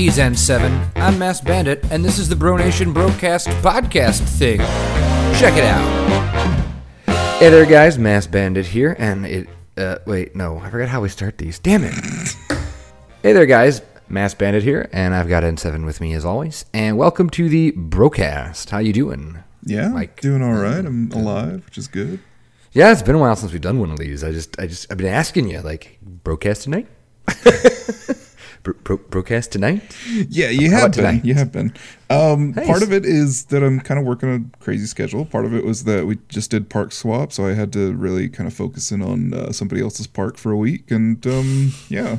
He's N7. I'm Mass Bandit, and this is the Bro Nation Broadcast podcast thing. Check it out. Hey there, guys. Mass Bandit here, and it. Uh, wait, no, I forgot how we start these. Damn it. hey there, guys. Mass Bandit here, and I've got N7 with me as always. And welcome to the Brocast. How you doing? Yeah, Mike. doing all right. I'm alive, which is good. Yeah, it's been a while since we've done one of these. I just, I just, I've been asking you, like, broadcast tonight. Bro- bro- broadcast tonight. Yeah, you have been. tonight? You have been. Um, Nice. Part of it is that I'm kind of working a crazy schedule. Part of it was that we just did park swap, so I had to really kind of focus in on uh, somebody else's park for a week, and um, yeah,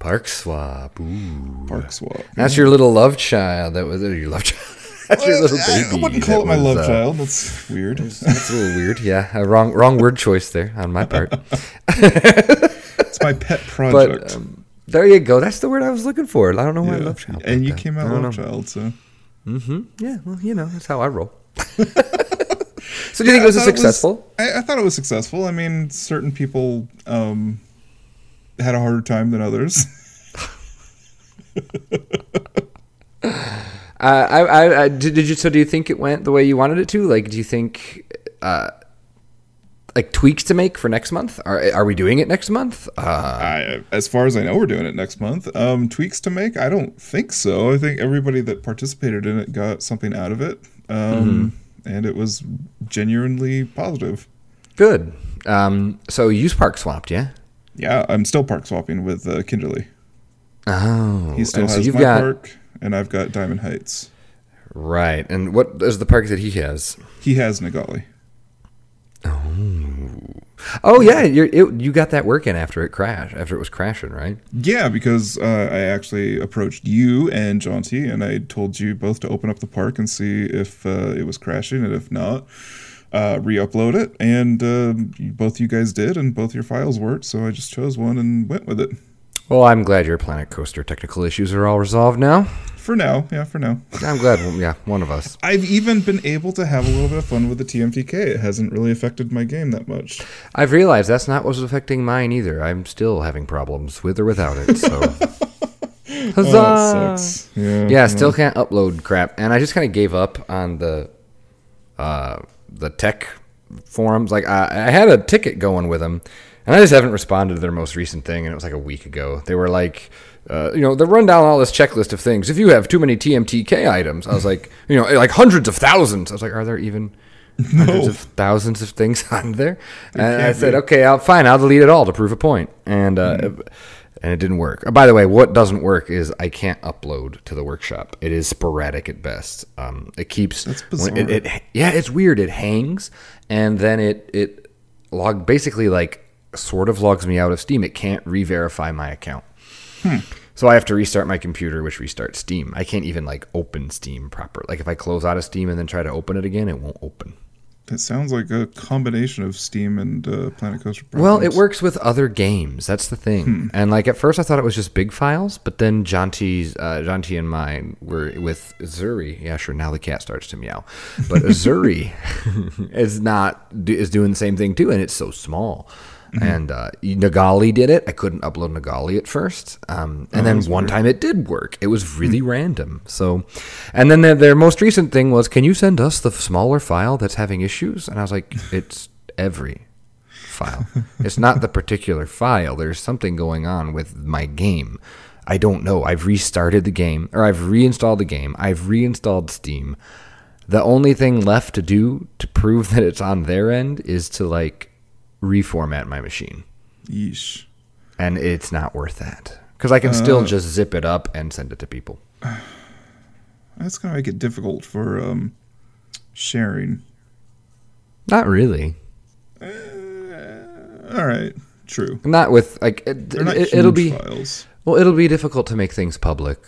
Park swap. Ooh. park swap. That's your little love child. That was your love child. That's your little baby. I wouldn't call it my was, love uh, child. That's weird. That's a little weird. Yeah, a wrong wrong word choice there on my part. it's my pet project. But um, there you go. That's the word I was looking for. I don't know why I love child. and you that. came out love know. child, so Yeah, well, you know, that's how I roll. so do you think it was a I thought successful? I, I thought it was successful. I mean, certain people um, had a harder time than others. Uh, I, I, I did, did you. So do you think it went the way you wanted it to? Like, do you think, uh, like tweaks to make for next month? Are are we doing it next month? Uh, I, as far as I know, we're doing it next month. Um, tweaks to make? I don't think so. I think everybody that participated in it got something out of it, um, and it was genuinely positive. good. Um, so use park swapped, yeah. Yeah, I'm still park swapping with uh, Kinderly. Oh, He still so has you've my got park, and I've got Diamond Heights. right. And what is the park that he has? He has Nagali. Oh oh yeah, it, you got that working after it crashed. After it was crashing, right? Yeah, because uh, I actually approached you and Jonty, and I told you both to open up the park and see if uh, it was crashing, and if not, uh, re-upload it. And um, both you guys did, and both your files worked. So I just chose one and went with it. Well, I'm glad your Planet Coaster technical issues are all resolved now. For now, yeah, for now. I'm glad. Yeah, one of us. I've even been able to have a little bit of fun with the TMTK. It hasn't really affected my game that much. I've realized that's not what's affecting mine either. I'm still having problems with or without it. So, Oh, huzzah! sucks. Yeah, Yeah, still can't upload crap, and I just kind of gave up on the uh, the tech forums. Like I, I had a ticket going with them, and I just haven't responded to their most recent thing, and it was like a week ago. They were like. Uh, you know, they run down all this checklist of things. If you have too many TMTK items, I was like, you know, like hundreds of thousands. I was like, are there even hundreds of thousands of things on there? And I said, be. okay, I'll fine. I'll delete it all to prove a point. And uh, and it didn't work. Uh, By the way, what doesn't work is I can't upload to the workshop. It is sporadic at best. Um, it keeps That's when it, it yeah, it's weird. It hangs and then it it log basically like sort of logs me out of Steam. It can't re-verify my account. So I have to restart my computer, which restarts Steam. I can't even like open Steam proper. Like if I close out of Steam and then try to open it again, it won't open. That sounds like a combination of Steam and uh, Planet Coaster. Problems. Well, it works with other games. That's the thing. And like at first, I thought it was just big files, but then Jonty's, uh, Jonty and mine were with Zuri. Yeah, sure. Now the cat starts to meow, but Zuri is not is doing the same thing too, and it's so small. And uh, Nagali did it. I couldn't upload Nagali at first, um, and then one time it did work. It was really random. So, and then their, their most recent thing was, "Can you send us the smaller file that's having issues?" And I was like, "It's every file. It's not the particular file. There's something going on with my game. I don't know. I've restarted the game, or I've reinstalled the game. I've reinstalled Steam. The only thing left to do to prove that it's on their end is to like reformat my machine, Yeesh. and it's not worth that because I can still just zip it up and send it to people. That's gonna make it difficult for um, sharing. Not really. All right, true. Not with like it, They're not it, huge will be files. well. It'll be difficult to make things public.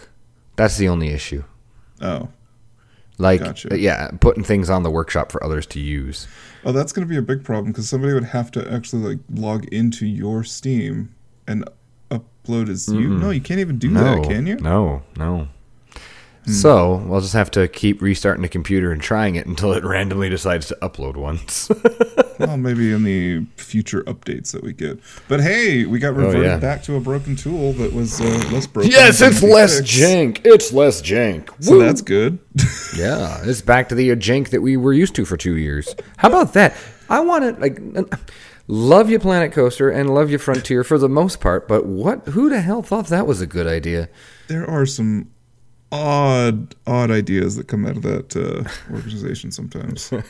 That's the only issue. Oh, Like, Gotcha. Uh, yeah, putting things on the workshop for others to use. oh, that's gonna be a big problem because somebody would have to actually like log into your Steam and upload as you. No, you can't even do No, that, can you? No, no. So we'll just have to keep restarting the computer and trying it until it randomly decides to upload once. well, maybe in the future updates that we get. But hey, we got reverted Oh, yeah. back to a broken tool that was uh, less broken. yes, it's less jank. It's less jank. So Woo. that's good. Yeah, it's back to the uh, jank that we were used to for two years. How about that? I want to like love you, Planet Coaster, and love you, Frontier, for the most part. But what? Who the hell thought that was a good idea? there are some odd, odd ideas that come out of that uh, organization sometimes.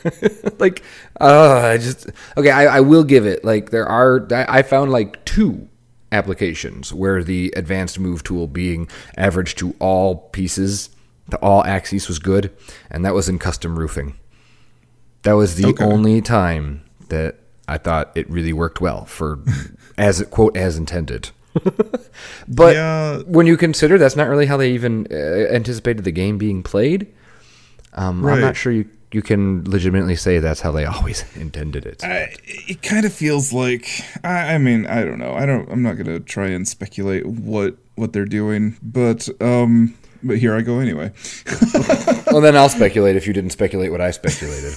Like, uh, I just okay. I, I will give it. Like, there are. I, found like two applications where the advanced move tool being averaged to all pieces, to all axes was good, and that was in custom roofing. That was the Okay. only time that I thought it really worked well for as it quote as intended. but Yeah. when you consider that's not really how they even uh, anticipated the game being played, um, I'm not sure you you can legitimately say that's how they always intended it. I, it kind of feels like I, I mean I don't know I don't I'm not gonna try and speculate what what they're doing but um but here I go anyway well, then I'll speculate if you didn't speculate what I speculated.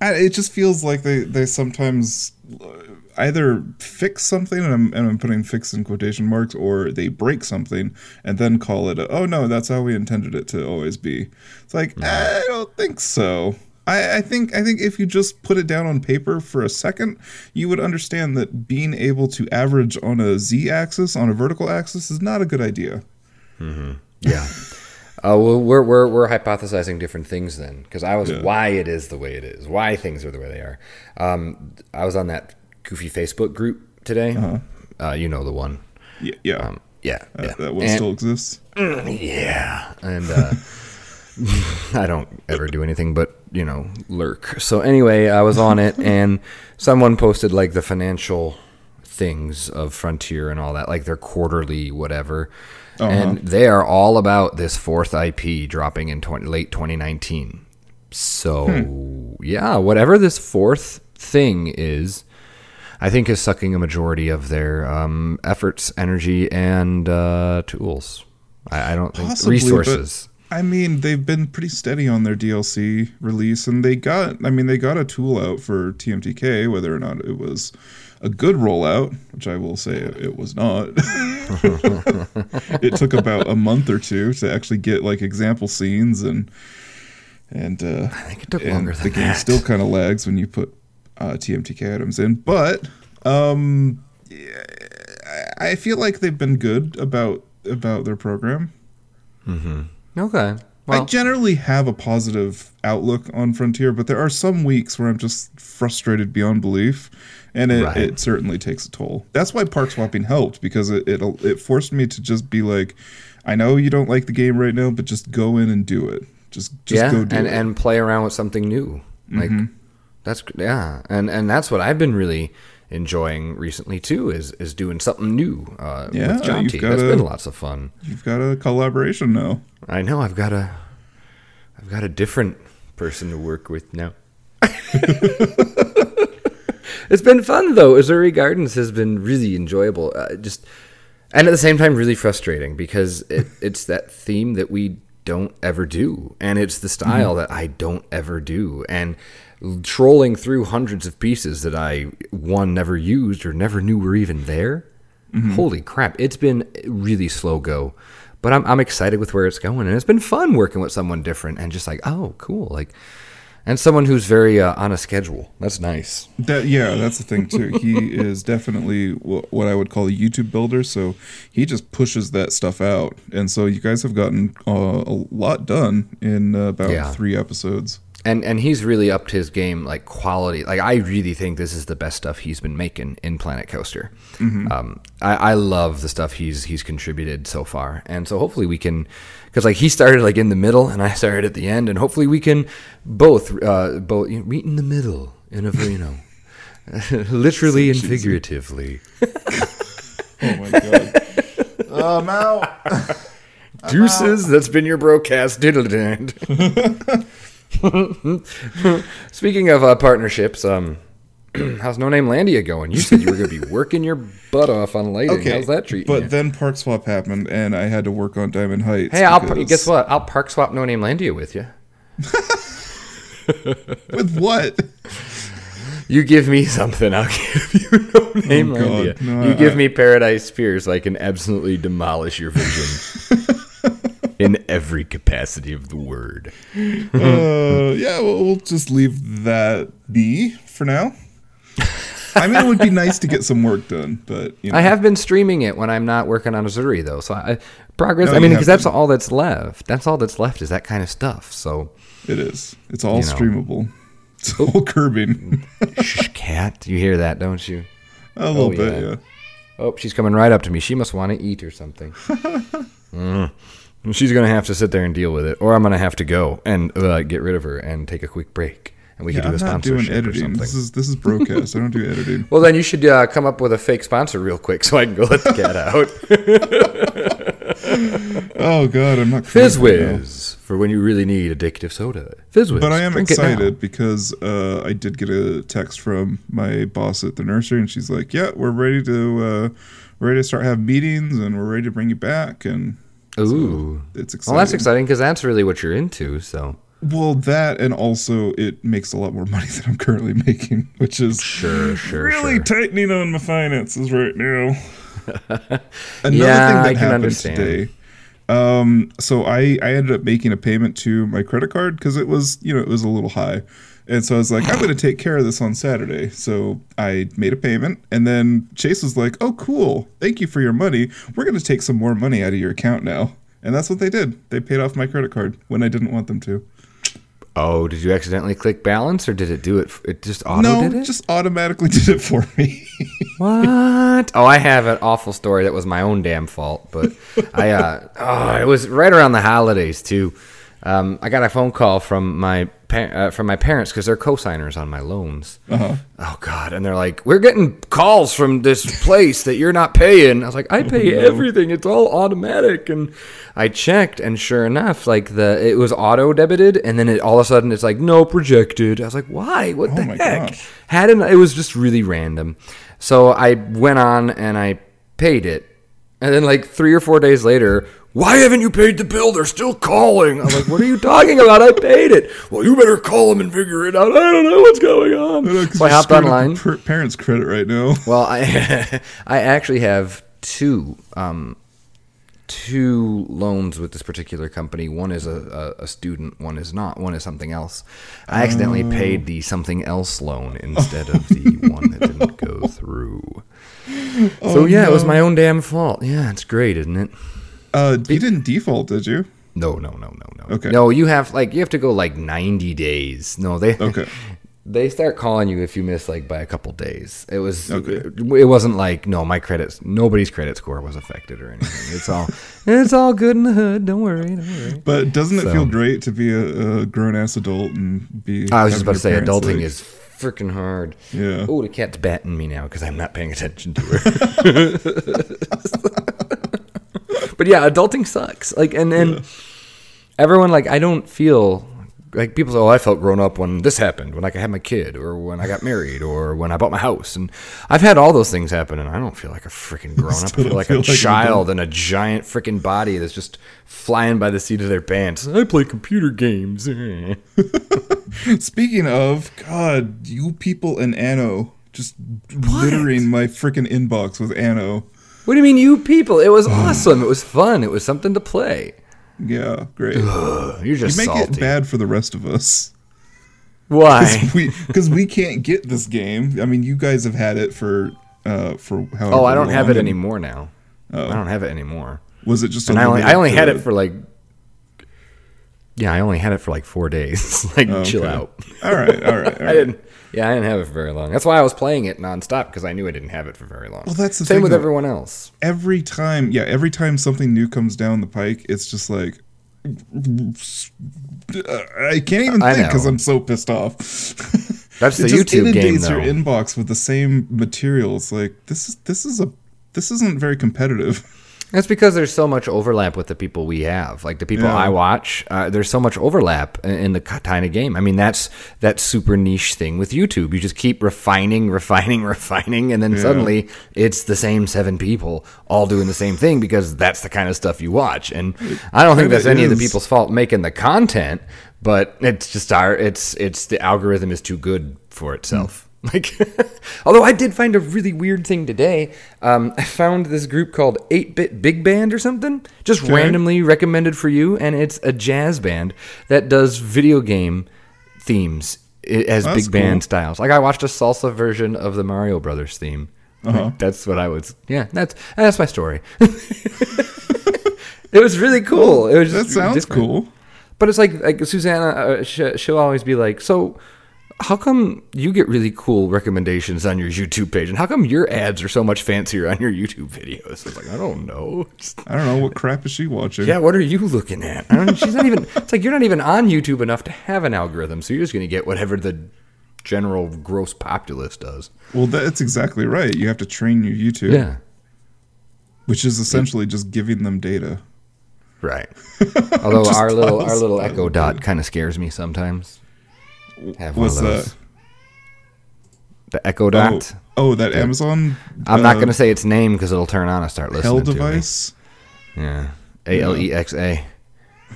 I, it just feels like they they sometimes either fix something and I'm, and I'm putting fix in quotation marks or they break something and then call it a, oh no that's how we intended it to always be it's like I don't think so I, I think I think if you just put it down on paper for a second you would understand that being able to average on a z axis on a vertical axis is not a good idea yeah. Uh, well, we're, we're, we're hypothesizing different things then, because I was Yeah. why it is the way it is, why things are the way they are. Um, I was on that goofy Facebook group today. uh you know the one. yeah yeah Um, yeah, that, yeah. that one And- still exists Yeah, and uh, I don't ever do anything but you know lurk. So anyway, I was on it, and someone posted like the financial things of Frontier and all that, like their quarterly whatever, and they are all about this fourth IP dropping in 20, late 2019. So yeah, whatever this fourth thing is. I think is sucking a majority of their um, efforts, energy, and uh, tools. I, I don't think Possibly, but- resources. I mean, they've been pretty steady on their DLC release, and they got, I mean, they got a tool out for TMTK, whether or not it was a good rollout, which I will say it, was not. it took about a month or two to actually get like example scenes, and and uh, I think it took longer the game that. still kind of lags when you put uh, TMTK items in, but um, I I feel like they've been good about about their program. okay. I generally have a positive outlook on Frontier, but there are some weeks where I'm just frustrated beyond belief, and it, Right. it certainly takes a toll. That's why park swapping helped because it, it it forced me to just be like, I know you don't like the game right now, but just go in and do it. Just just yeah, go do it. and it. and play around with something new. Like that's yeah, and and that's what I've been really enjoying recently too. Is is doing something new uh, Yeah, with Jonty. That's been lots of fun. You've got a collaboration now. I know I've got a I've got a different person to work with now. it's been fun though. Azuri Gardens has been really enjoyable. Uh, just and at the same time really frustrating because it, it's that theme that we don't ever do and it's the style that I don't ever do and trolling through hundreds of pieces that I one never used or never knew were even there. Holy crap, it's been really slow go. But I'm I'm excited with where it's going and it's been fun working with someone different and just like, oh, cool. Like and someone who's very uh, on a schedule. That's nice. That yeah, that's the thing too. He is definitely what I would call a YouTube builder. So he just pushes that stuff out, and so you guys have gotten uh, a lot done in uh, about Yeah. three episodes. And and he's really upped his game like quality like i really think this is the best stuff he's been making in planet coaster um, I, I love the stuff he's he's contributed so far and so hopefully we can because like he started like in the middle and i started at the end and hopefully we can both uh both you know, meet in the middle in a you know literally and figuratively Oh my god! I'm out. Deuces, that's been your broadcast. Diddle-dand. Speaking of uh, partnerships, um, How's No Name Landia going? You said you were going to be working your butt off on lighting. Okay, How's that treating you? But you? then Park Swap happened, and I had to work on Diamond Heights. Hey, I'll because- guess what? I'll park swap No Name Landia with you. With what? You give me something, I'll give you No Name Oh, God. Landia. No, you I- give me Paradise Spears, I can absolutely demolish your vision in every capacity of the word. uh, yeah, well, we'll just leave that be for now. I mean, it would be nice to get some work done, but you know, I have been streaming it when I'm not working on Azuri though. So I progress. No, I mean, because that's all that's left. That's all that's left is that kind of stuff. So, it is. It's all You know. streamable. It's all curbing. shh, cat, you hear that, don't you? A little Oh, bit, yeah. yeah. Oh, she's coming right up to me. She must want to eat or something. Mm. She's gonna have to sit there and deal with it, or I'm gonna have to go and uh, get rid of her and take a quick break, and we Yeah, can do I'm a not doing sponsorship or editing. something. This is this is broadcast. I don't do editing. Well, then you should uh, come up with a fake sponsor real quick so I can go let the cat out. Oh god, I'm not. creative right now. Fizz for when you really need addictive soda. Fizz But I am excited because uh, I did get a text from my boss at the nursery, and she's like, "Yeah, we're ready to uh, we're ready to start having meetings, and we're ready to bring you back." And Ooh. it's exciting. Well, that's exciting because that's really what you're into. So Well, that and also it makes a lot more money than I'm currently making, which is sure, sure, really sure. tightening on my finances right now. Another Yeah, thing that I happened understand. today. Um, so I I ended up making a payment to my credit card because it was you know it was a little high, and so I was like I'm going to take care of this on Saturday. So I made a payment, and then Chase was like, "Oh, cool, thank you for your money. We're going to take some more money out of your account now." And that's what they did. They paid off my credit card when I didn't want them to. Oh, did you accidentally click balance or did it do it? It just auto no, did it. just automatically did it for me. What? Oh, I have an awful story that was my own damn fault, but I uh oh, it was right around the holidays too. Um, I got a phone call from my uh, from my parents because they're co-signers on my loans. uh-huh. Oh God! And they're like, "We're getting calls from this place that you're not paying." I was like, "I pay everything; it's all automatic." And I checked, and sure enough, like the it was auto debited, and then it all of a sudden it's like, "Nope, rejected." I was like, "Why? What Oh the heck?" gosh. Hadn't it was just really random. So I went on and I paid it, and then like three or four days later. Why haven't you paid the bill? They're still calling. I'm like, what are you talking about? I paid it. Well, you better call them and figure it out. I don't know what's going on. No, 'cause So I hopped screwing up online. per- parents' credit right now. Well, I I actually have two um, two loans with this particular company. One is a, a, a student. One is not. One is something else. I accidentally paid the something else loan instead of the one that didn't go through. So yeah, it was my own damn fault. Yeah, it's great, isn't it? Uh, you didn't default, did you? No, no, no, no, no. Okay. No, you have like you have to go like ninety days. No, they Okay. They start calling you if you miss like by a couple days. It was Okay. it wasn't like no, my credits nobody's credit score was affected or anything. It's all it's all good in the hood. Don't worry, don't worry. But doesn't it So- feel great to be a, a grown ass adult and be? I was just about to say adulting like- is freaking hard. Yeah. Oh, the cat's batting me now because I'm not paying attention to her. but yeah, adulting sucks. Like, and then everyone like I don't feel like people say, "Oh, I felt grown up when this happened, when like I had my kid, or when I got married, or when I bought my house." And I've had all those things happen, and I don't feel like a freaking grown up. I feel like feel a like child in a giant freaking body that's just flying by the seat of their pants. I play computer games. Speaking of, God, you people in Anno just littering my freaking inbox with Anno. What do you mean, you people? It was awesome. It was fun. It was something to play. Yeah, great. You're You just make salty. it bad for the rest of us. Why? because we can't get this game. I mean, you guys have had it for uh for how? Oh, I don't have it anymore now. I don't have it anymore. Was it just? And I only I only had it for like yeah, I only had it for like four days. like, Oh, chill out. All right, all right. All I didn't. Yeah, I didn't have it for very long. That's why I was playing it nonstop because I knew I didn't have it for very long. Well, that's the same thing, with though. everyone else. every time yeah every time something new comes down the pike it's just like uh, i can't even I think because i'm so pissed off That's the it just YouTube game, inundates your inbox with the same materials like this is this is a this isn't very competitive That's because there's so much overlap with the people we have. Like the people Yeah. I watch, uh, there's so much overlap in, in the kind of game. I mean, that's that super niche thing with YouTube. You just keep refining, refining, refining, and then suddenly it's the same seven people all doing the same thing because that's the kind of stuff you watch. And I don't think that's any of the people's fault making the content, but it's just our it's it's the algorithm is too good for itself. Like, although I did find a really weird thing today. Um, I found this group called 8 Bit Big Band or something, just Okay. randomly recommended for you, and it's a jazz band that does video game themes as That's big band cool. styles. Like I watched a salsa version of the Mario Brothers theme. Uh-huh. That's what I was. Yeah, that's that's my story. it was really cool. it was That just sounds different. cool. But it's like like Susanna, uh, she'll always be like, so. How come you get really cool recommendations on your YouTube page, and how come your ads are so much fancier on your YouTube videos? It's like I don't know. I don't know what crap is she watching. yeah, what are you looking at? I don't, she's not even. It's like you're not even on YouTube enough to have an algorithm, so you're just gonna get whatever the general gross populace does. Well, that's exactly right. You have to train your YouTube, Yeah, which is essentially just giving them data. right. Although our little our little Echo. Dot kind of scares me sometimes. Have What's one of those. that? The Echo Oh, Dot. oh, that Amazon. I'm not uh, going to say its name because it'll turn on and start listening Hell to me. device. Yeah. A L E X A.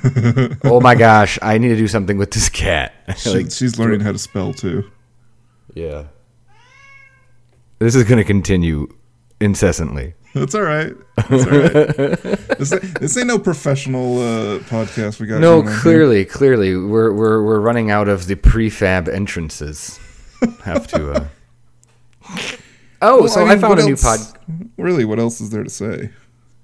Oh my gosh, I need to do something with this cat. She, Like, she's learning how to spell too. yeah. This is going to continue incessantly. That's all right. That's all right. this, ain't- this ain't no professional uh, podcast we got. No, clearly, clearly, we're we're we're running out of the prefab entrances. Have to. Uh... Oh, Well, so I, mean, found what a new else- pod. Really, what else is there to say?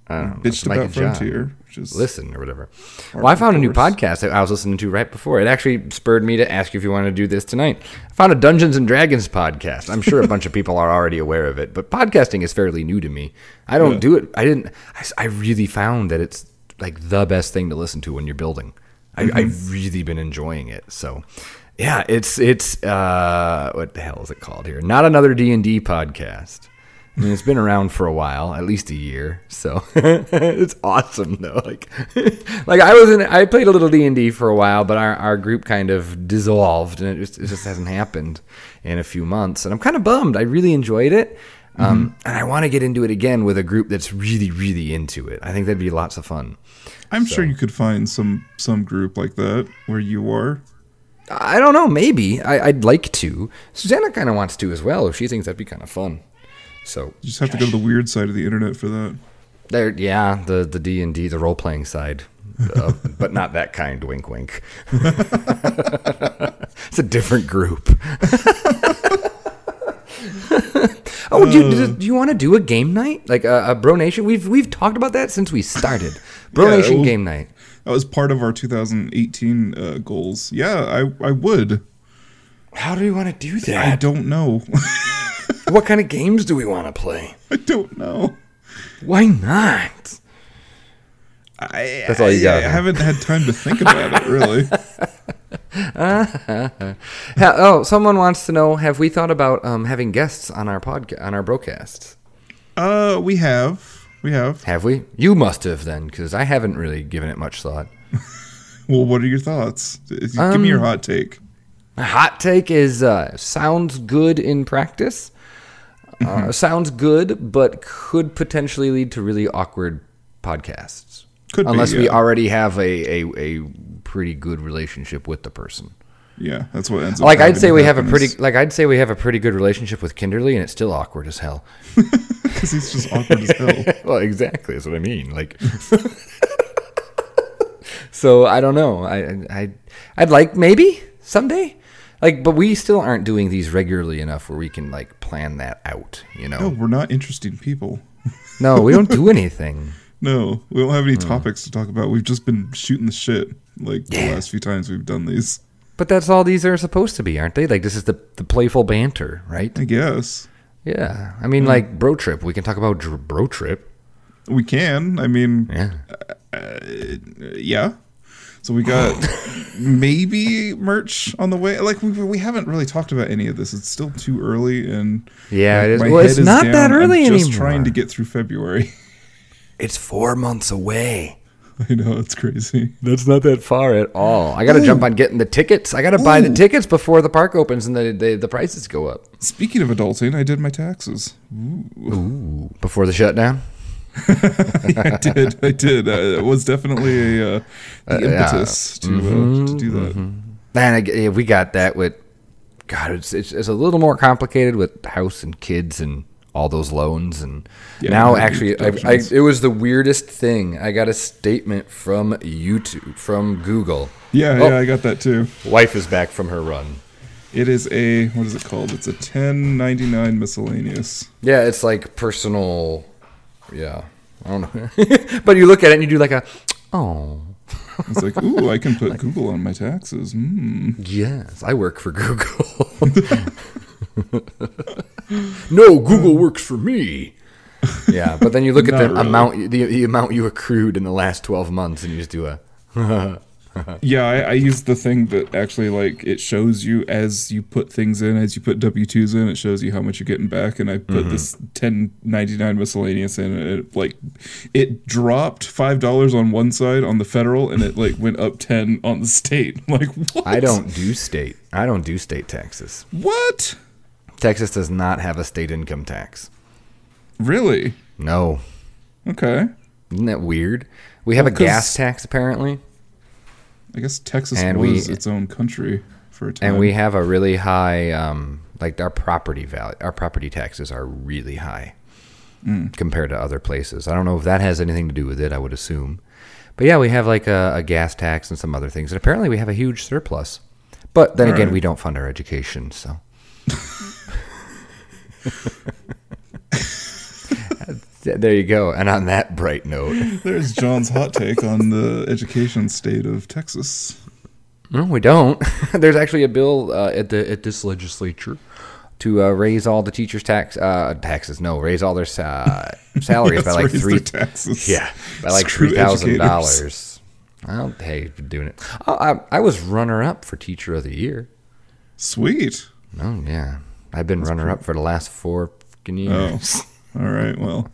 I don't know. Bitched about John. Frontier, which is listen or whatever. Well, I found a new podcast that I was listening to right before. It actually spurred me to ask you if you want to do this tonight. I found a Dungeons and Dragons podcast. I'm sure a bunch of people are already aware of it, but podcasting is fairly new to me. I don't Yeah. do it. I didn't. I really found that it's like the best thing to listen to when you're building. I, I've really been enjoying it. So, yeah, it's it's uh, what the hell is it called here? Not another D and D podcast. I mean, it's been around for a while, at least a year. So it's awesome though. Like, like I was in, I played a little D and D for a while, but our, our group kind of dissolved, and it just it just hasn't happened in a few months. And I'm kind of bummed. I really enjoyed it, um, and I want to get into it again with a group that's really, really into it. I think that'd be lots of fun. I'm sure you could find some some group like that where you are. I don't know. Maybe I, I'd like to. Susanna kind of wants to as well. If she thinks that'd be kind of fun. So You just have to go to the weird side of the internet for that. There, yeah, the the D and D, the role playing side, uh, but not that kind. Wink, wink. it's a different group. oh, do, you- do you want to do a game night like a, a Bro Nation? We've we've talked about that since we started. Bro Yeah, Nation well- game night. That was part of our 2018 uh, goals. Yeah, I I would. How do we want to do that? I don't know. What kind of games do we want to play? I don't know. Why not? I, That's all you got, I huh? haven't had time to think about it really. Ha- oh, someone wants to know: Have we thought about um, having guests on our podcast on our broadcasts? Uh, we have, we have. Have we? You must have then, because I haven't really given it much thought. Well, what are your thoughts? Give Um, me your hot take. My hot take is uh, sounds good in practice. Uh, sounds good, but could potentially lead to really awkward podcasts. Could be, unless we yeah. already have a, a, a pretty good relationship with the person. Yeah, that's what ends up. Like I'd say we have a pretty like I'd say we have a pretty good relationship with Kinderly, and it's still awkward as hell. because he's just awkward as hell. well, exactly. That's what I mean. Like, so I don't know. I, I, I'd like maybe someday, like, but we still aren't doing these regularly enough where we can like plan that out. You know? No, we're not interesting people. No, we don't do anything. No, we don't have Hmm. any topics to talk about. We've just been shooting the shit like Yeah. the last few times we've done these. But that's all these are supposed to be, aren't they? Like this is the the playful banter, right? I guess Yeah. I mean, like bro trip. We can talk about bro trip. we can. I mean, Yeah. yeah. So we got maybe merch on the way. Like we we haven't really talked about any of this. It's still too early, and Yeah, it is. Well, head it's not that down. early I'm just anymore. trying to get through February. It's four months away. I know it's crazy. That's not that far at all. I got to jump on getting the tickets. I got to buy the tickets before the park opens and the, the the prices go up. Speaking of adulting, I did my taxes. Before the shutdown. I did. I did. Uh, it was definitely a uh, the yeah. impetus to uh, to do that. Man, I g yeah, we got that with. God, it's, it's it's a little more complicated with house and kids and all those loans and Yeah, now actually I, I, it was the weirdest thing. I got a statement from YouTube from Google. Yeah, Oh. yeah, I got that too. Wife is back from her run. It is a what is it called? It's a ten ninety nine miscellaneous. Yeah, it's like personal. Yeah, I don't know. but you look at it and you do like a, oh, It's like, ooh, I can put Google on my taxes. Mm. yes, I work for Google. no, Google works for me. Yeah, but then you look at the really. amount, the, the amount you accrued in the last twelve months, and you just do a. Yeah, I, I use the thing that actually like it shows you as you put things in, as you put W twos in, it shows you how much you're getting back. And I put Mm-hmm. this ten ninety nine miscellaneous in, and it like it dropped five dollars on one side on the federal, and it like went up ten on the state. I'm like what? I don't do state. I don't do state taxes. What? Texas does not have a state income tax. Really? No, Okay. isn't that weird? We have Well, a gas tax apparently. I guess Texas And we- was its own country for a time. And we have a really high, um, like our property value, our property taxes are really high compared to other places. I don't know if that has anything to do with it. I would assume, but yeah, we have like a, a gas tax and some other things, and apparently we have a huge surplus. But then All again, right. we don't fund our education, so. there you go. And on that bright note, There's John's hot take on the education state of Texas. No, we don't. There's actually a bill uh, at the at this legislature to uh, raise all the teachers' tax uh, taxes. No, raise all their sa- salaries by like three. taxes. Yeah, by like Screw three thousand dollars. Well, hey, doing it. Oh, I, I was runner up for teacher of the year. Sweet. Oh yeah, I've been runner up for the last four Oh, years. all right. Well,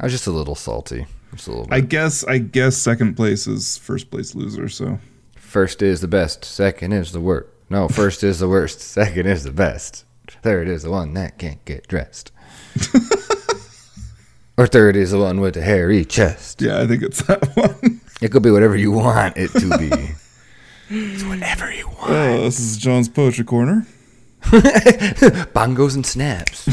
I was just a little salty. Just a little I guess I guess second place is first place loser. So First is the best. Second is the worst. No, first is the worst. Second is the best. Third is the one that can't get dressed. or third is the one with the hairy chest. yeah, I think it's that one. It could be whatever you want it to be. it's whatever you want. Oh, this is John's poetry corner. Bongos and snaps.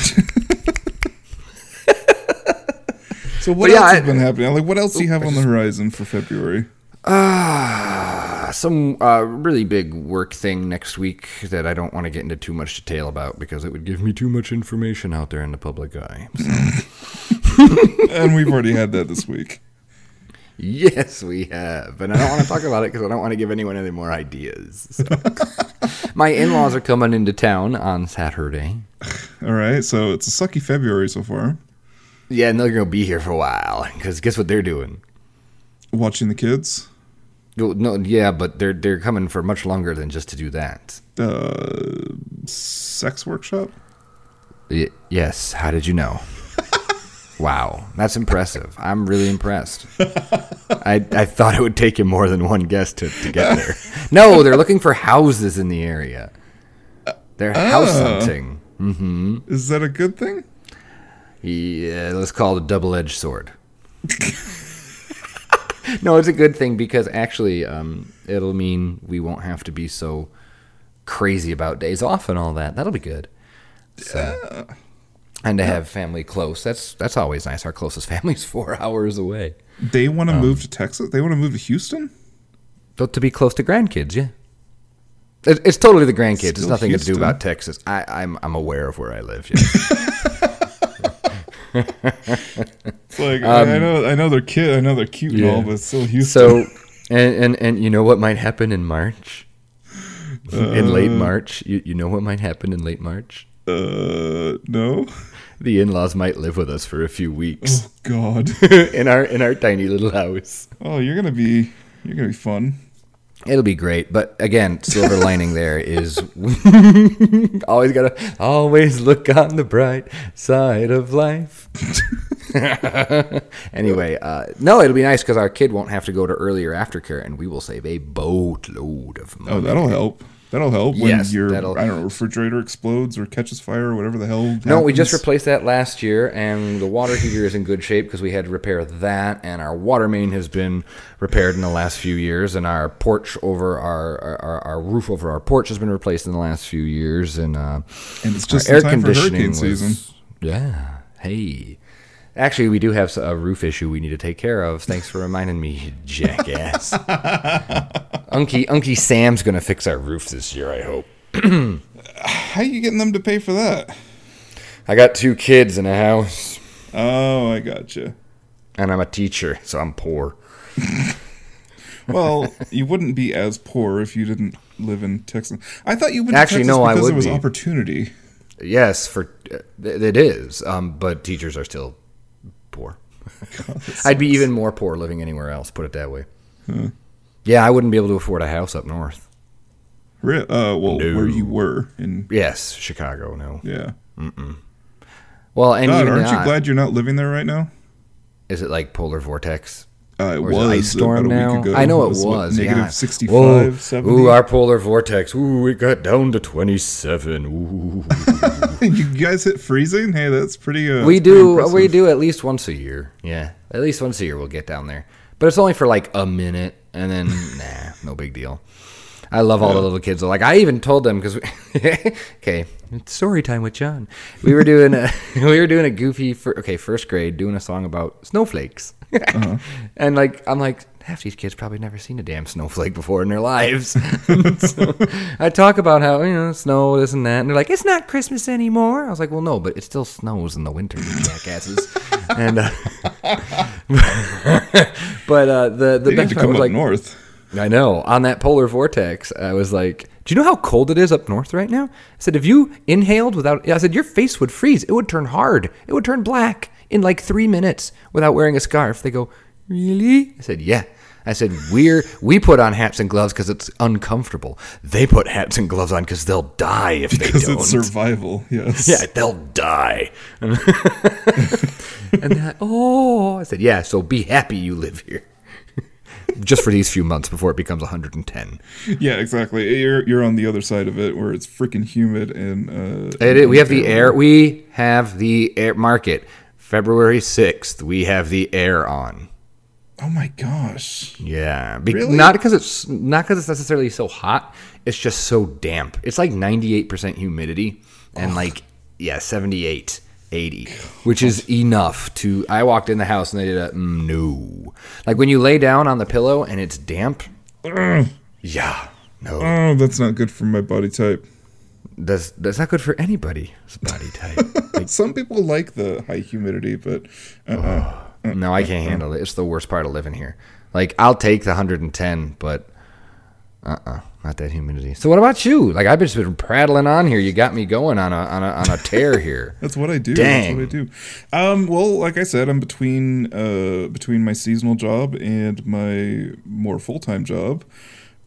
So what But yeah, else I- has been happening? Like, what else do you have on the horizon for February? Ah, some uh, really big work thing next week that I don't want to get into too much detail about because it would give me too much information out there in the public eye. and we've already had that this week. Yes, we have. And I don't want to talk about it because I don't want to give anyone any more ideas. So. My in laws are coming into town on Saturday. All right, so it's a sucky February so far. Yeah, and they're going to be here for a while because guess what they're doing? Watching the kids. No, no, yeah, but they're they're coming for much longer than just to do that. Uh, sex workshop. Y- yes. How did you know? wow, that's impressive. I'm really impressed. I I thought it would take you more than one guest to, to get there. No, they're looking for houses in the area. They're house Oh. hunting. Mm-hmm. Is that a good thing? Yeah, let's call it a double-edged sword. no, it's a good thing because actually, um, it'll mean we won't have to be so crazy about days off and all that. That'll be good. So, and to have family close, that's that's always nice. Our closest family's four hours away. They want Um, to move to Texas. They want to move to Houston. So to be close to grandkids, yeah. It, it's totally the grandkids. It's Still nothing to do about Texas. I, I'm I'm aware of where I live. Yeah. It's like I, I know, I know they're cute. I know they're cute and Um, all, but it's still Houston. So, and, and and you know what might happen in March? in late March, you, you know what might happen in late March? uh, no. The in-laws might live with us for a few weeks Oh God. in our in our tiny little house. Oh, you're gonna be, you're gonna be fun. It'll be great, but again, silver lining there is always gotta always look on the bright side of life. anyway, uh, no, it'll be nice because our kid won't have to go to earlier aftercare, and we will save a boatload of money. Oh, that'll help. That'll help when Yes, your I don't know refrigerator explodes or catches fire or whatever the hell. No, we just replaced that last year, and the water heater is in good shape because we had to repair that, and our water main has been repaired in the last few years, and our porch over our our, our roof over our porch has been replaced in the last few years, and uh, And it's just time for hurricane season. Yeah, hey. Actually, we do have a roof issue we need to take care of. Thanks for reminding me, you jackass. Unky Unky Sam's gonna fix our roof this year. I hope. How are you getting them to pay for that? I got two kids in a house. Oh, I gotcha. and I'm a teacher, so I'm poor. Well, you wouldn't be as poor if you didn't live in Texas. I thought you would Actually, Texas no, I because would there was be. opportunity. Yes, for uh, it is, um, but teachers are still poor. I'd be even more poor living anywhere else. Put it that way. Yeah, I wouldn't be able to afford a house up north. Re- uh, well, No. where you were in Yes, Chicago. No. yeah. Well, and God, aren't you glad you're not living there right now? is it like polar vortex? Uh, it was ice storm now? week ago. I know it was, was. negative yeah. 65, Whoa. 70. Ooh, our polar vortex. Ooh, it got down to twenty-seven. Ooh. you guys hit freezing? Hey, that's pretty. Uh, we pretty do. We do at least once a year. Yeah, at least once a year we'll get down there, but it's only for like a minute, and then nah, no big deal. I love all the little kids. Like I even told them because okay, it's story time with John. We were doing a we were doing a goofy okay first grade doing a song about snowflakes, Uh-huh. and like I'm like half these kids probably never seen a damn snowflake before in their lives. so I talk about how you know snow this and that, and they're like it's not Christmas anymore. I was like, well, no, but it still snows in the winter, you jackasses. and uh, but uh, the the They need best to part come was up like north. I know. On that polar vortex, I was like, "Do you know how cold it is up north right now?" I said, "If you inhaled without," I said, "Your face would freeze. It would turn hard. It would turn black in like three minutes without wearing a scarf." They go, "Really?" I said, "Yeah." I said, "We're we put on hats and gloves because it's uncomfortable. They put hats and gloves on because they'll die if they Because don't." it's survival, yes. yeah, they'll die. and they're like, "Oh," I said, "Yeah." So be happy you live here. Just for these few months before it becomes 110. Yeah, exactly. You're you're on the other side of it where it's freaking humid and uh It we have the air. We have the air market. February 6th, we have the air on. Oh my gosh. Yeah, Be- Really? not because it's not because it's necessarily so hot. It's just so damp. It's like 98% humidity and like yeah, 78, 80, which is enough to. I walked in the house and they did a mm, no. Like when you lay down on the pillow and it's damp. Yeah, no, Oh, that's not good for my body type. that's that's not good for anybody's body type. Like, Some people like the high humidity, but uh-uh. No, I can't handle it. It's the worst part of living here. Like I'll take the 110, but uh-uh, not that humidity. So what about you? Like I've just been prattling on here. You got me going on a on a on a tear here. That's what I do. Dang. That's what I do. Um, well, like I said, I'm between uh, between my seasonal job and my more full time job,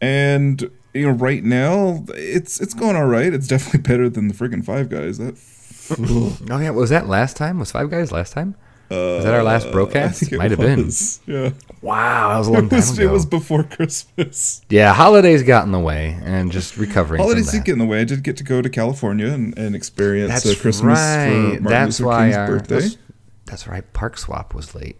and you know, right now it's it's going all right. It's definitely better than the friggin' Five Guys. That Oh yeah, was that last time? Was Five Guys last time? Was that our last broadcast? think it Might have been. Yeah, Wow, that was a long it time was, ago. it was before Christmas. yeah, holidays got in the way, and just recovering. Holidays did get in the way. I did get to go to California and, and experience That's uh, Christmas right. for Martin that's Luther why King's our, birthday. That's, that's right. Park Swap was late.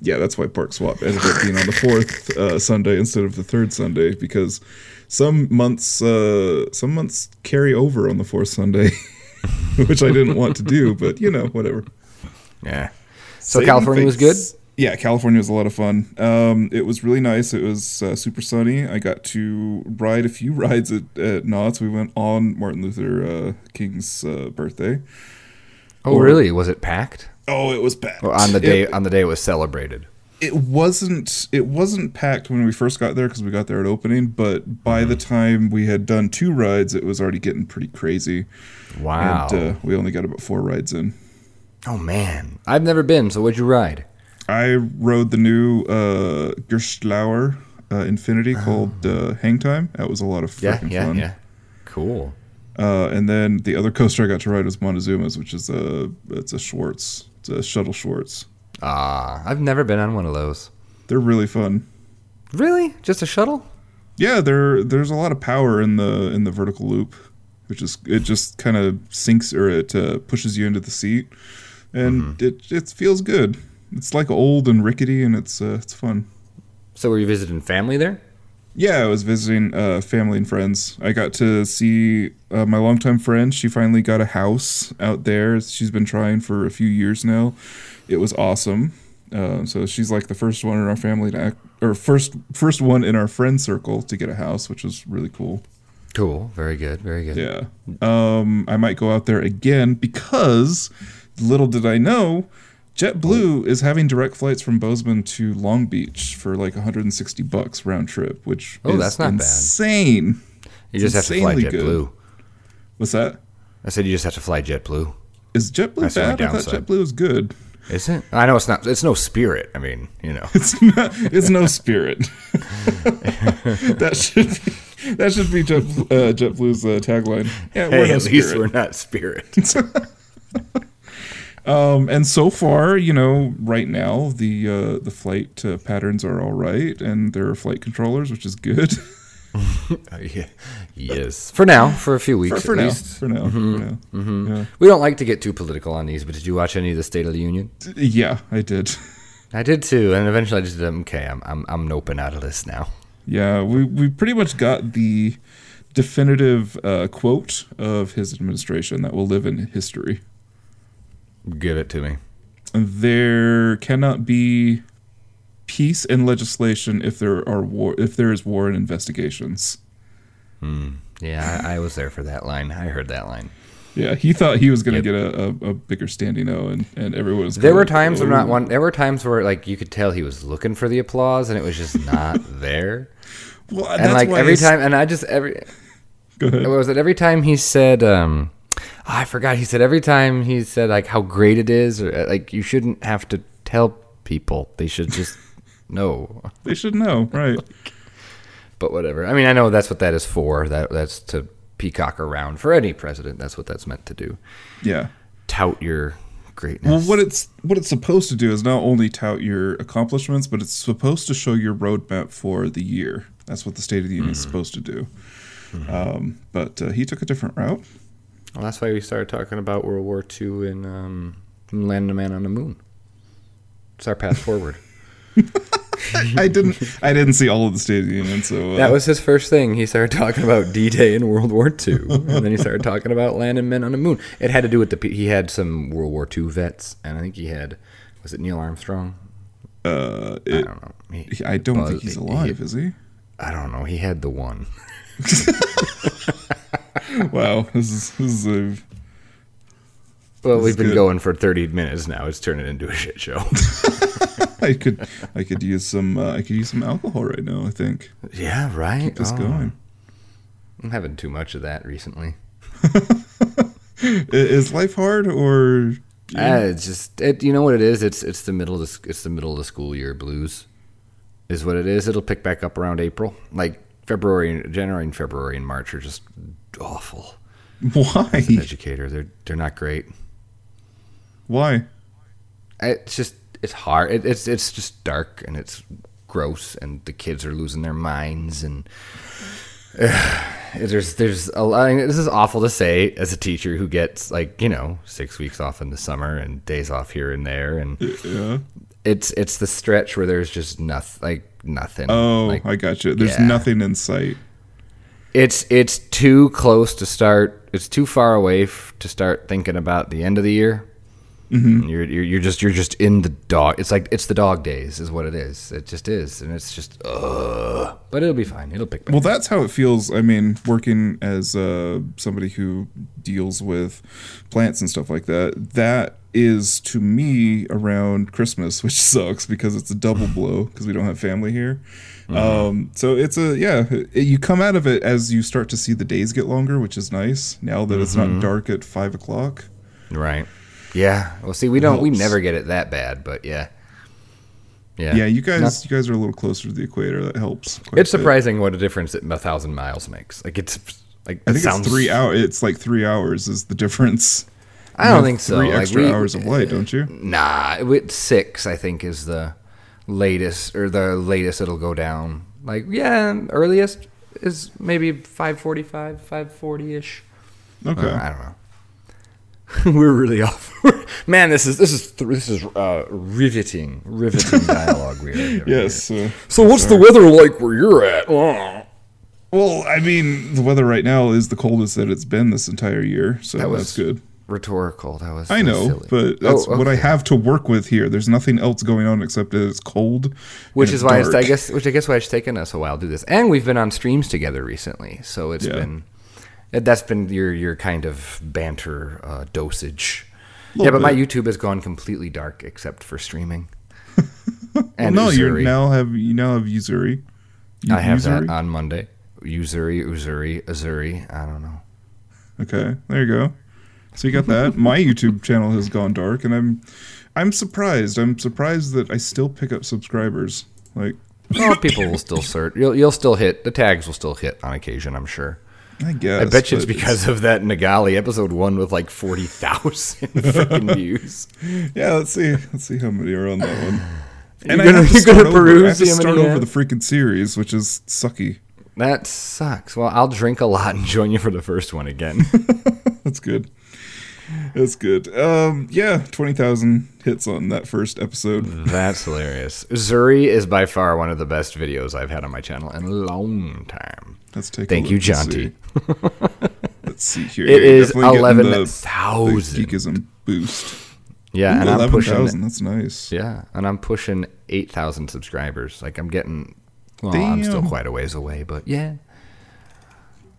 Yeah, that's why Park Swap ended up being on the fourth uh, Sunday instead of the third Sunday because some months uh, some months carry over on the fourth Sunday, which I didn't want to do, but you know whatever. Yeah. So California was good. Yeah, California was a lot of fun. Um, it was really nice. It was uh, super sunny. I got to ride a few rides at, at Knott's. We went on Martin Luther uh, King's uh, birthday. Oh, Or- really? Was it packed? Oh, it was packed Well, on the It- day on the day it was celebrated. it wasn't it wasn't packed when we first got there because we got there at opening but by Mm-hmm. the time we had done two rides it was already getting pretty crazy Wow. and uh, we only got about four rides in oh man, I've never been. So what'd you ride? i rode the new uh gerstlauer uh, Infinity called uh, Hang Time. That was a lot of Oh. Yeah, freaking yeah, fun. yeah. Cool. Uh, and then the other coaster I got to ride was Montezooma's, which is a it's a Schwartz, it's a shuttle Schwartz. Ah, I've never been on one of those. They're really fun. Really? Just a shuttle? Yeah, there there's a lot of power in the in the vertical loop, which is it just kind of sinks or it uh, pushes you into the seat, and it it feels good. It's like old and rickety, and it's uh, it's fun. So were you visiting family there? Yeah, I was visiting uh, family and friends. I got to see uh, my longtime friend. She finally got a house out there. She's been trying for a few years now. It was awesome. Uh, so she's like the first one in our family to act, or first first one in our friend circle to get a house, which was really cool. Cool. Very good. Very good. Yeah. Um, I might go out there again because little did I know, JetBlue is having direct flights from Bozeman to Long Beach for like 160 bucks round trip, which Oh, is that's not bad. insane. You just have to fly. JetBlue. What's that? I said you just have to fly JetBlue. Is JetBlue That's bad? I thought. JetBlue was good. Is it? I know it's not. It's no Spirit. I mean, you know. It's not. It's no spirit. that should be. That should be Jet, uh, JetBlue's uh, tagline. Yeah, we're no at least we're not Spirit. Um, and so far, you know, right now the uh, the flight uh, patterns are all right, and there are flight controllers, which is good yeah. Yes. For now, for a few weeks for, for at now. least. For now, for now. Yeah. We don't like to get too political on these, but did you watch any of the State of the Union? yeah, I did. I did too, and eventually I just did. Okay, I'm I'm I'm noping out of this now. Yeah, we we pretty much got the definitive uh, quote of his administration that will live in history. Give it to me. There cannot be peace and legislation if there are war if there is war and investigations. Yeah, I, I was there for that line. I heard that line. Yeah, he thought he was going to Yep. get a, a, a bigger standing O, and, and everyone was. There were times where not one. There were times where like you could tell he was looking for the applause, and it was just not there. Well, and like every time, and I just every Go ahead. What was it every time he said um I forgot he said every time he said like how great it is or uh, like you shouldn't have to tell people they should just know They should know, right? but whatever I mean I know that's what that is for that that's to peacock around for any president that's what that's meant to do Yeah. tout your greatness Well, what it's what it's supposed to do is not only tout your accomplishments, but it's supposed to show your roadmap for the year. That's what the State of the Union is supposed to do. Um, but uh, he took a different route. Well, that's why we started talking about World War II and um landing a man on the moon it's our path forward I didn't I didn't see all of the State of the Union, so uh, That was his first thing. He started talking about D-Day in World War II, and then he started talking about landing men on the moon. It had to do with the pe- he had some World War II vets, and I think he had was it Neil Armstrong? uh, I don't know. He, I don't Well, think he's he- alive, is he? I don't know. He had the one. Wow, this is this is a Well, This we've been good. going for 30 minutes now. It's turning into a shit show. I could I could use some uh, I could use some alcohol right now. I think yeah, right. keep this Oh, going. I'm having too much of that recently. Is life hard or Uh, it's just it. You know what it is? It's it's the middle of the it's the middle of the school year blues, is what it is. It'll pick back up around April. Like February, January, and February and March are just awful. why? As an educator, they're they're not great. Why? It's just it's hard. It, it's it's just dark and it's gross, and the kids are losing their minds and. there's there's a lot. This is awful to say as a teacher who gets like you know six weeks off in the summer and days off here and there, and Yeah. it's it's the stretch where there's just nothing like nothing Oh, like I got you. There's yeah. nothing in sight. It's it's too close to start it's too far away f- to start thinking about the end of the year Mm-hmm. you're, you're you're just you're just in the dog it's like it's the dog days is what it is it just is and it's just uh but it'll be fine it'll pick back Well, that's how it feels. I mean, working as uh, somebody who deals with plants and stuff like that, that is to me around Christmas, which sucks because it's a double blow because we don't have family here. Um, so it's a yeah. it- you come out of it as you start to see the days get longer, which is nice. Now that it's not dark at five o'clock. right yeah well see we don't we never get it that bad but yeah Yeah. Yeah, you guys, Not- you guys are a little closer to the equator. That helps. it's bit. surprising what a difference that a thousand miles makes. Like it's like I it think sounds it's three hours. It's like three hours is the difference. I don't think so. Three Like, extra we- hours of light, don't you? Nah, with six, I think is the latest or the latest it'll go down. Like yeah, earliest is maybe five forty five, five forty ish. Okay. I don't know. We're really off. Man, this is this is this is uh, riveting, riveting dialogue. We are. Yes. Uh, So what's the weather like where you're at? Oh. well, I mean, the weather right now is the coldest that it's been this entire year, so That was that's good. Rhetorical. That was. I know, silly. but that's Oh, what I have to work with here. There's nothing else going on except that it's cold, Which is why it's, I guess, which I guess why it's taken us a while to do this, and we've been on streams together recently, so it's Yeah. been that's been your your kind of banter uh, dosage. Yeah, but my. YouTube has gone completely dark except for streaming. Well, and no, you now have you now have Uzuri. You- I have Uzuri? that on Monday. Uzuri, Uzuri, Uzuri. I don't know. Okay, there you go. So you got that. My YouTube channel has gone dark, and I'm I'm surprised. I'm surprised that I still pick up subscribers. Like Well, people will still search. You'll you'll still hit the tags. Will still hit on occasion. I'm sure. I guess. I bet you it's because of that Nagali episode one with like forty thousand freaking views. Yeah, let's see. Let's see how many are on that one. You're I gonna- have to gonna over. I have to start over the freaking series, which is sucky. That sucks. Well, I'll drink a lot and join you for the first one again. That's good. That's good. Um, yeah, twenty thousand hits on that first episode. That's hilarious. Zuri is by far one of the best videos I've had on my channel in a long time. Let's take. Thank a you, Jonty. Let's see here. It You're is eleven thousand. Geekism boost. Yeah, Ooh, and I'm pushing. thousand. That's nice. Yeah, and I'm pushing eight thousand subscribers. Like I'm getting. Well, I'm still quite a ways away, but yeah,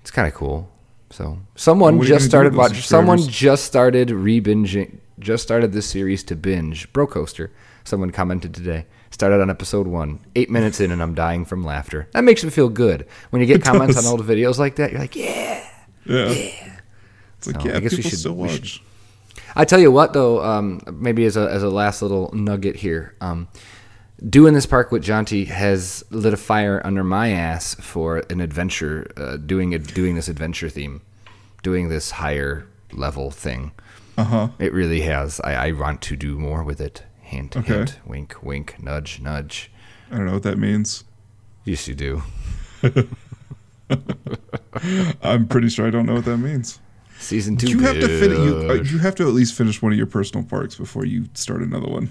it's kind of cool. So someone What are you just started watching. Someone just started re-binging. Just started this series to binge. Bro Coaster. Someone commented today. Started on episode one. Eight minutes in, and I'm dying from laughter. That makes me feel good. When you get comments does. on old videos like that, you're like, yeah. Yeah. It's like So, yeah, I guess we should- still we should- watch. I tell you what, though, um, maybe as a as a last little nugget here, um, doing this park with Jonty has lit a fire under my ass for an adventure, uh, doing it, doing this adventure theme, doing this higher level thing. Uh huh. It really has. I, I want to do more with it. Hint, Okay. hint, wink, wink, nudge, nudge. I don't know what that means. Yes, you do. I'm pretty sure I don't know what that means. Season two. you have to finish. You, uh, you have to at least finish one of your personal parks before you start another one.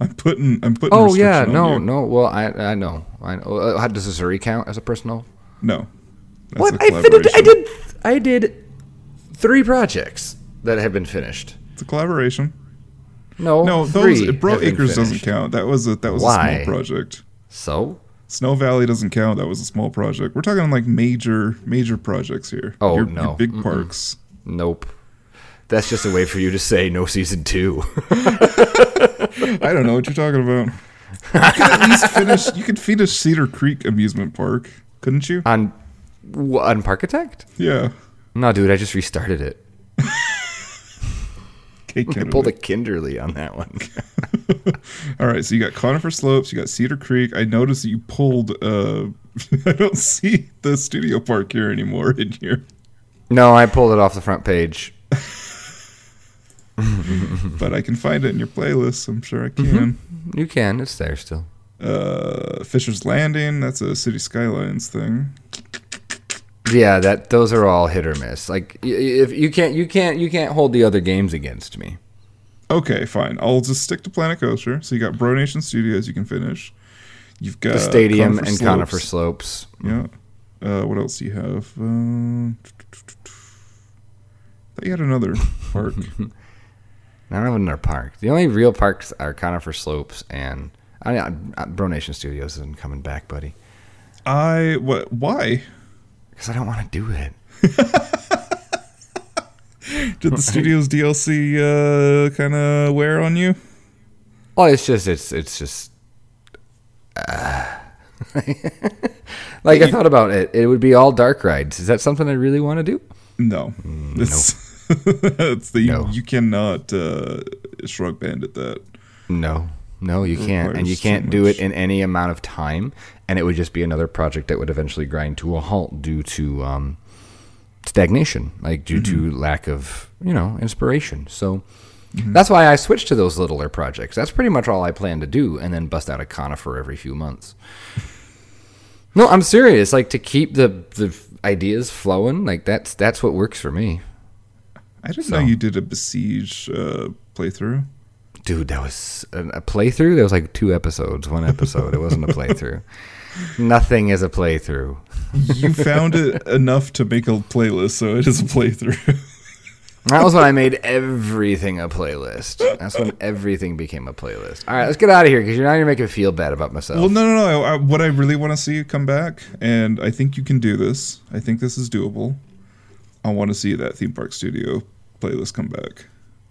I'm putting. I'm putting. oh yeah, no, no. Well, I I know. I know. Uh, how does Missouri count as a personal? no. That's What I finished? I did. I did three projects that have been finished. It's a collaboration. No, No, those Bro Acres doesn't count. That was a that was a small project. So, Snow Valley doesn't count. That was a small project. We're talking like major major projects here. Oh, Your- no. your big Mm-mm. parks. nope. That's just a way for you to say no season two. I don't know what you're talking about. You could at least finish. You could finish Cedar Creek Amusement Park, couldn't you? on on Parkitect? Yeah. No, dude, I just restarted it. Cake I pulled a. Kinderly on that one. All right, so you got Conifer Slopes, you got Cedar Creek. I noticed that you pulled. uh I don't see the studio park here anymore in here, no, I pulled it off the front page. but I can find it in your playlist. I'm sure I Mm-hmm. can. You can. It's there still. Uh Fisher's Landing. That's a City Skylines thing. Yeah, that those are all hit or miss. Like if you can't you can't you can't hold the other games against me. Okay, fine. I'll just stick to Planet Coaster. So you got Bro Nation Studios. You can finish. You've got The stadium Conifer and Slopes. Conifer Slopes. Yeah. Uh, what else do you have? Uh, thought you had another park. I don't have another park. The only real parks are Conifer Slopes and I, I, Bro Nation Studios isn't coming back, buddy. I what? Why Because I don't want to do it. did the studio's DLC uh, kind of wear on you? Well, it's just it's it's just. uh, like I thought about it, it would be all dark rides. Is that something I really want to do? No, it's, it's the No. you cannot uh, shrug bandit that. No, No, you can't, and you can't do it in any amount of time, and it would just be another project that would eventually grind to a halt due to um, stagnation, like due to Mm-hmm. lack of you know inspiration. So that's why I switched to those littler projects. That's pretty much all I plan to do, and then bust out a conifer every few months. no, I'm serious. Like to keep the the ideas flowing, like that's that's what works for me. I didn't So- know you did a Besiege uh, playthrough. Dude, that was a, a playthrough. That was like two episodes, one episode. It wasn't a playthrough. Nothing is a playthrough. You found it enough to make a playlist, so it is a playthrough. That was when I made everything a playlist. That's when everything became a playlist. All right, let's get out of here because you're not you're making me feel bad about myself. well, no, no, no. I, what I really want to see you come back, and I think you can do this. I think this is doable. I want to see that theme park studio playlist come back.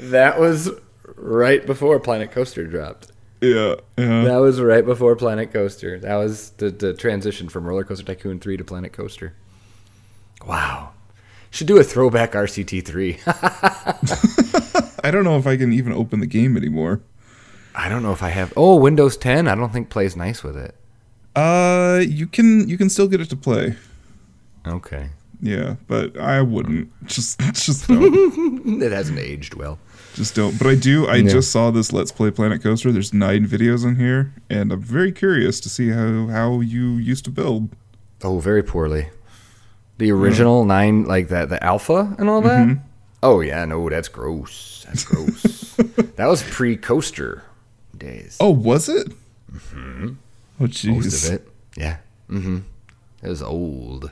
that was right before Planet Coaster dropped. Yeah, yeah. That was right before Planet Coaster. That was the, the transition from Roller Coaster Tycoon 3 to Planet Coaster. Wow. Should do a throwback RCT 3. I don't know if I can even open the game anymore. I don't know if I have. Oh, Windows 10. I don't think plays nice with it. Uh, you can you can still get it to play. Okay. Yeah, but I wouldn't. Just just. It hasn't aged well. Just don't. But I do. I Yeah. just saw this Let's Play Planet Coaster. There's nine videos in here, and I'm very curious to see how how you used to build. Oh, very poorly. The original nine, like that, the alpha and all that. Oh yeah, no, that's gross. That's gross. that was pre-coaster days. Oh, was it? Mm-hmm. Oh, most jeez. of it. Yeah. Mm-hmm. It was old.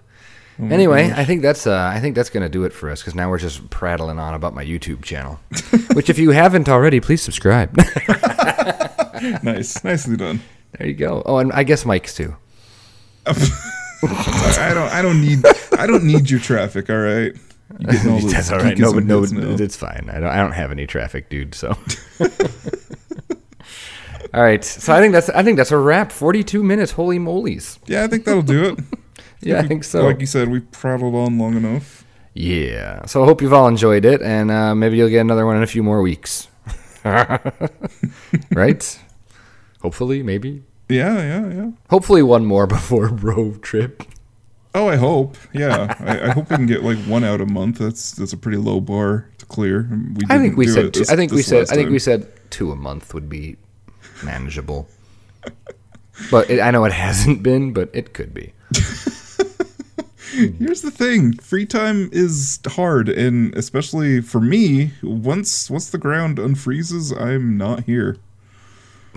Anyway, I think that's uh, I think that's gonna do it for us because now we're just prattling on about my YouTube channel, which if you haven't already, please subscribe. nice, nicely done. there you go. Oh, and I guess Mike's too. I don't. I don't need. I don't need your traffic. All right. You getting all those That's all right. geekism No, but no, now. it's fine. I don't. I don't have any traffic, dude. So. all right. So I think that's. I think that's a wrap. Forty-two minutes. Holy molies. Yeah, I think that'll do it. Yeah, I think so. Like you said, we prattled on long enough. Yeah. So I hope you've all enjoyed it, and uh, maybe you'll get another one in a few more weeks. right? Hopefully, maybe. Yeah, yeah, yeah. Hopefully, one more before road trip. Oh, I hope. Yeah, I, I hope we can get like one out a month. That's that's a pretty low bar to clear. We I think we said. Two, this- I think we said. I think time. we said two a month would be manageable. but it, I know it hasn't been, but it could be. Here's the thing: free time is hard, and especially for me, once once the ground unfreezes, I'm not here.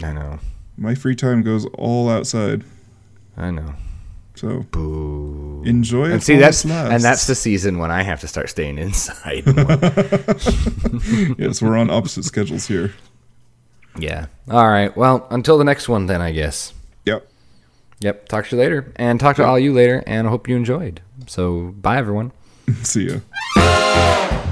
I know. My free time goes all outside. I know. So Boo. enjoy it. And see that's and that's the season when I have to start staying inside. yes, we're on opposite schedules here. yeah. All right. Well, until the next one, then I guess. Yep. Yep. Talk to you later, and talk to all you later, and I hope you enjoyed. So bye, everyone. See ya.